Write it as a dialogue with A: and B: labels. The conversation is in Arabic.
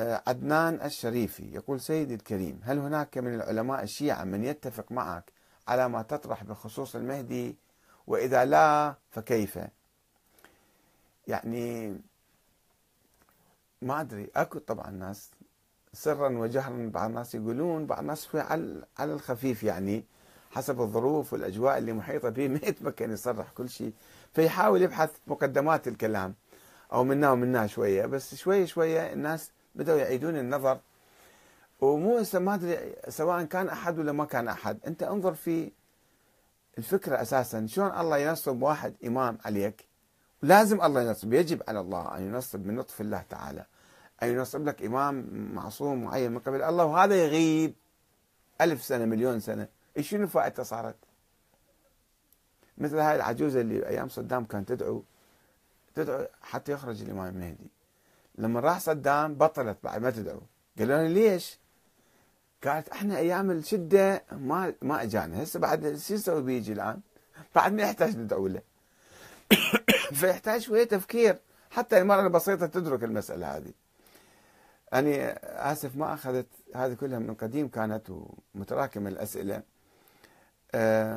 A: آه، عدنان الشريفي يقول سيدي الكريم هل هناك من العلماء الشيعة من يتفق معك على ما تطرح بخصوص المهدي؟ وإذا لا فكيف؟ يعني ما أدري أكو طبعا ناس سرا وجهرا بعض الناس يقولون بعض الناس على الخفيف يعني حسب الظروف والأجواء اللي محيطة به ما يتمكن يصرح كل شيء فيحاول يبحث مقدمات الكلام. أو منا ومنا شوية. بس شوية شوية الناس بدأوا يعيدون النظر. ومو ما أدري سواء كان أحد ولا ما كان أحد. أنت انظر في الفكرة أساسا. شلون الله ينصب واحد امام عليك؟ لازم الله ينصب. يجب على الله أن ينصب من لطف الله تعالى. أن ينصب لك إمام معصوم معين من قبل. الله وهذا يغيب. ألف سنة مليون سنة. شنو فائدته صارت؟ مثل هاي العجوزة اللي أيام صدام كانت تدعو. تدعو حتى يخرج الإمام المهدي لما راح صدام بطلت بعد ما تدعو. قالوا لها ليش؟ قالت إحنا أيام الشدة ما ما أجانا. هسه بعد شو نسوي بيجي الآن؟ بعد ما يحتاج ندعو له. فيحتاج شوية تفكير. حتى المرأة البسيطة تدرك المسألة هذه. أنا آسف ما أخذت هذه كلها من قديم كانت ومتراكمة الأسئلة. أه